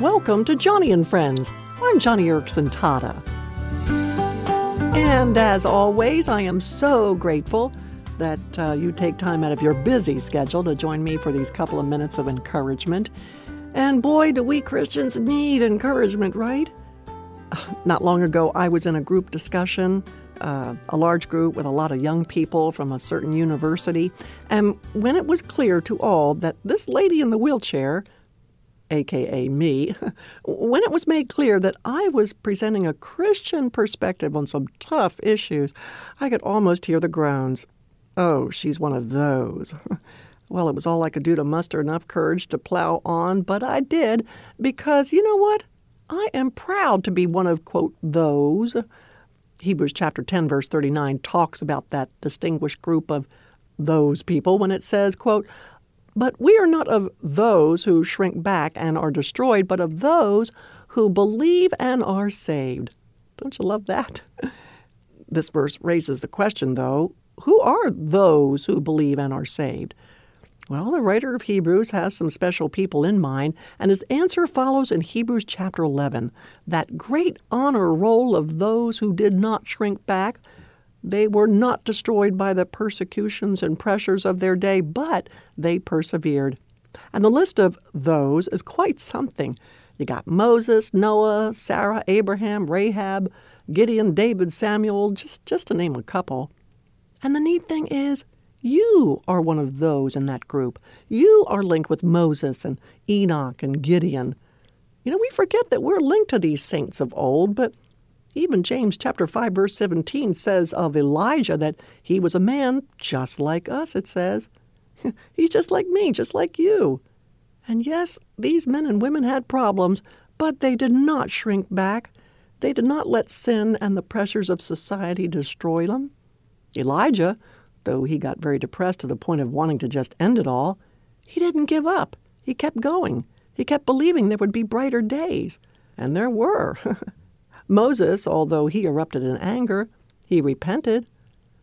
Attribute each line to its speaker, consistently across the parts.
Speaker 1: Welcome to Joni and Friends. I'm Joni Eareckson Tada. And as always, I am so grateful that uh, you take time out of your busy schedule to join me for these couple of minutes of encouragement. And boy, do we Christians need encouragement, right? Not long ago, I was in a group discussion, uh, a large group with a lot of young people from a certain university. And when it was clear to all that this lady in the wheelchair, aka me, when it was made clear that I was presenting a Christian perspective on some tough issues, I could almost hear the groans. Oh, she's one of those. well, it was all I could do to muster enough courage to plow on, but I did because you know what? I am proud to be one of, quote, those. Hebrews chapter 10, verse 39 talks about that distinguished group of those people when it says, quote, but we are not of those who shrink back and are destroyed, but of those who believe and are saved. Don't you love that? This verse raises the question, though who are those who believe and are saved? Well, the writer of Hebrews has some special people in mind, and his answer follows in Hebrews chapter 11 that great honor roll of those who did not shrink back. They were not destroyed by the persecutions and pressures of their day, but they persevered. And the list of those is quite something. You got Moses, Noah, Sarah, Abraham, Rahab, Gideon, David, Samuel, just, just to name a couple. And the neat thing is, you are one of those in that group. You are linked with Moses and Enoch and Gideon. You know, we forget that we're linked to these saints of old, but even James chapter 5 verse 17 says of Elijah that he was a man just like us, it says. He's just like me, just like you. And yes, these men and women had problems, but they did not shrink back. They did not let sin and the pressures of society destroy them. Elijah, though he got very depressed to the point of wanting to just end it all, he didn't give up. He kept going. He kept believing there would be brighter days. And there were. Moses, although he erupted in anger, he repented.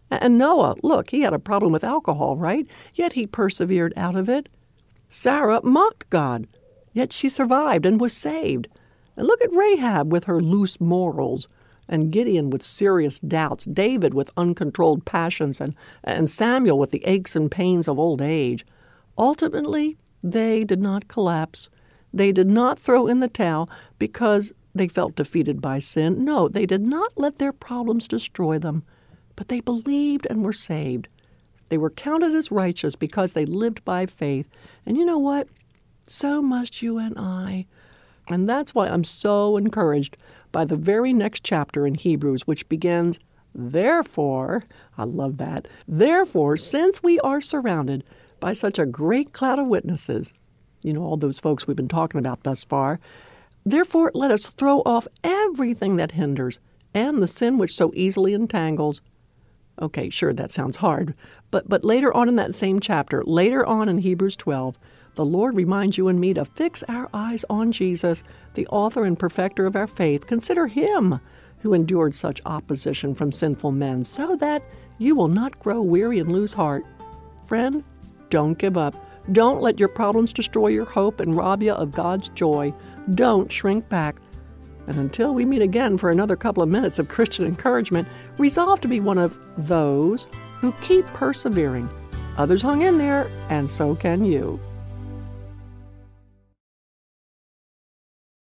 Speaker 1: And Noah, look, he had a problem with alcohol, right? Yet he persevered out of it. Sarah mocked God, yet she survived and was saved. And look at Rahab with her loose morals and Gideon with serious doubts, David with uncontrolled passions, and, and Samuel with the aches and pains of old age. Ultimately, they did not collapse. They did not throw in the towel because they felt defeated by sin. No, they did not let their problems destroy them, but they believed and were saved. They were counted as righteous because they lived by faith. And you know what? So must you and I. And that's why I'm so encouraged by the very next chapter in Hebrews, which begins, Therefore, I love that. Therefore, since we are surrounded by such a great cloud of witnesses, you know, all those folks we've been talking about thus far, therefore let us throw off everything that hinders and the sin which so easily entangles. Okay, sure, that sounds hard. But, but later on in that same chapter, later on in Hebrews 12, the Lord reminds you and me to fix our eyes on Jesus, the author and perfecter of our faith. Consider him who endured such opposition from sinful men, so that you will not grow weary and lose heart. Friend, don't give up. Don't let your problems destroy your hope and rob you of God's joy. Don't shrink back. And until we meet again for another couple of minutes of Christian encouragement, resolve to be one of those who keep persevering. Others hung in there, and so can you.